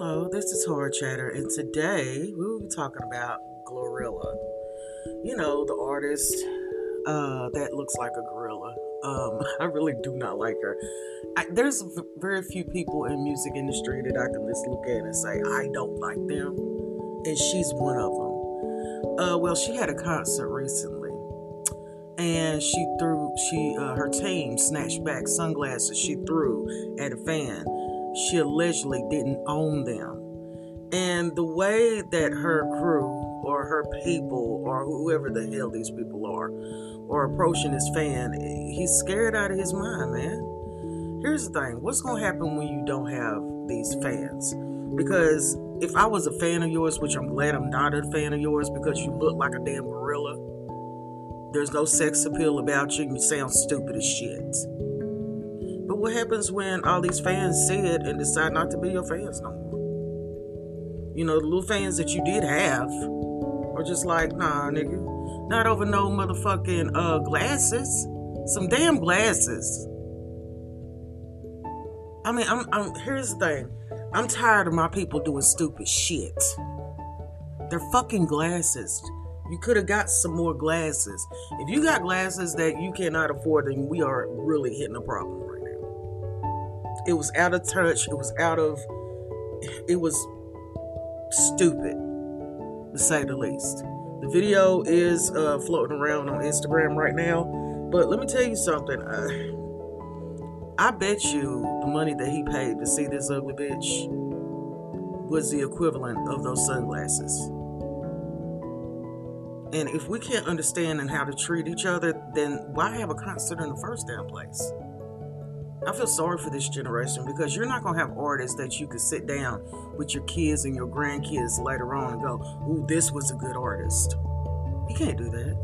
this is Horror Chatter, and today we will be talking about Glorilla. You know, the artist uh, that looks like a gorilla. Um, I really do not like her. I, there's very few people in music industry that I can just look at and say I don't like them, and she's one of them. Uh, well, she had a concert recently, and she threw she uh, her team snatched back sunglasses she threw at a fan she allegedly didn't own them. And the way that her crew or her people or whoever the hell these people are are approaching this fan, he's scared out of his mind, man. Here's the thing what's going to happen when you don't have these fans? Because if I was a fan of yours, which I'm glad I'm not a fan of yours because you look like a damn gorilla, there's no sex appeal about you you sound stupid as shit. What happens when all these fans see it and decide not to be your fans no more? You know, the little fans that you did have are just like, nah, nigga. Not over no motherfucking uh, glasses. Some damn glasses. I mean, I'm, I'm here's the thing. I'm tired of my people doing stupid shit. They're fucking glasses. You could have got some more glasses. If you got glasses that you cannot afford, then we are really hitting a problem it was out of touch. It was out of. It was stupid, to say the least. The video is uh, floating around on Instagram right now. But let me tell you something. I, I bet you the money that he paid to see this ugly bitch was the equivalent of those sunglasses. And if we can't understand and how to treat each other, then why have a concert in the first damn place? I feel sorry for this generation because you're not going to have artists that you could sit down with your kids and your grandkids later on and go, Ooh, this was a good artist. You can't do that.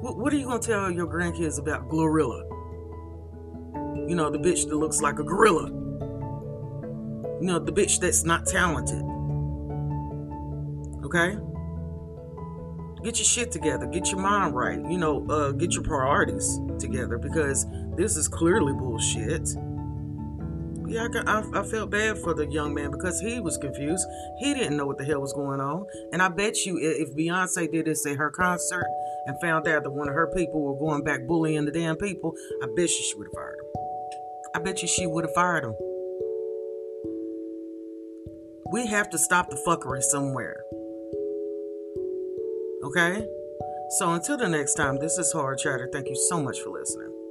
What, what are you going to tell your grandkids about Glorilla? You know, the bitch that looks like a gorilla. You know, the bitch that's not talented. Okay? Get your shit together, get your mind right, you know, uh, get your priorities together because this is clearly bullshit. Yeah, I, I, I, felt bad for the young man because he was confused. He didn't know what the hell was going on. And I bet you, if Beyonce did this at her concert and found out that one of her people were going back bullying the damn people, I bet you she would have fired him. I bet you she would have fired him. We have to stop the fuckery somewhere. Okay? So until the next time, this is Horror Chatter. Thank you so much for listening.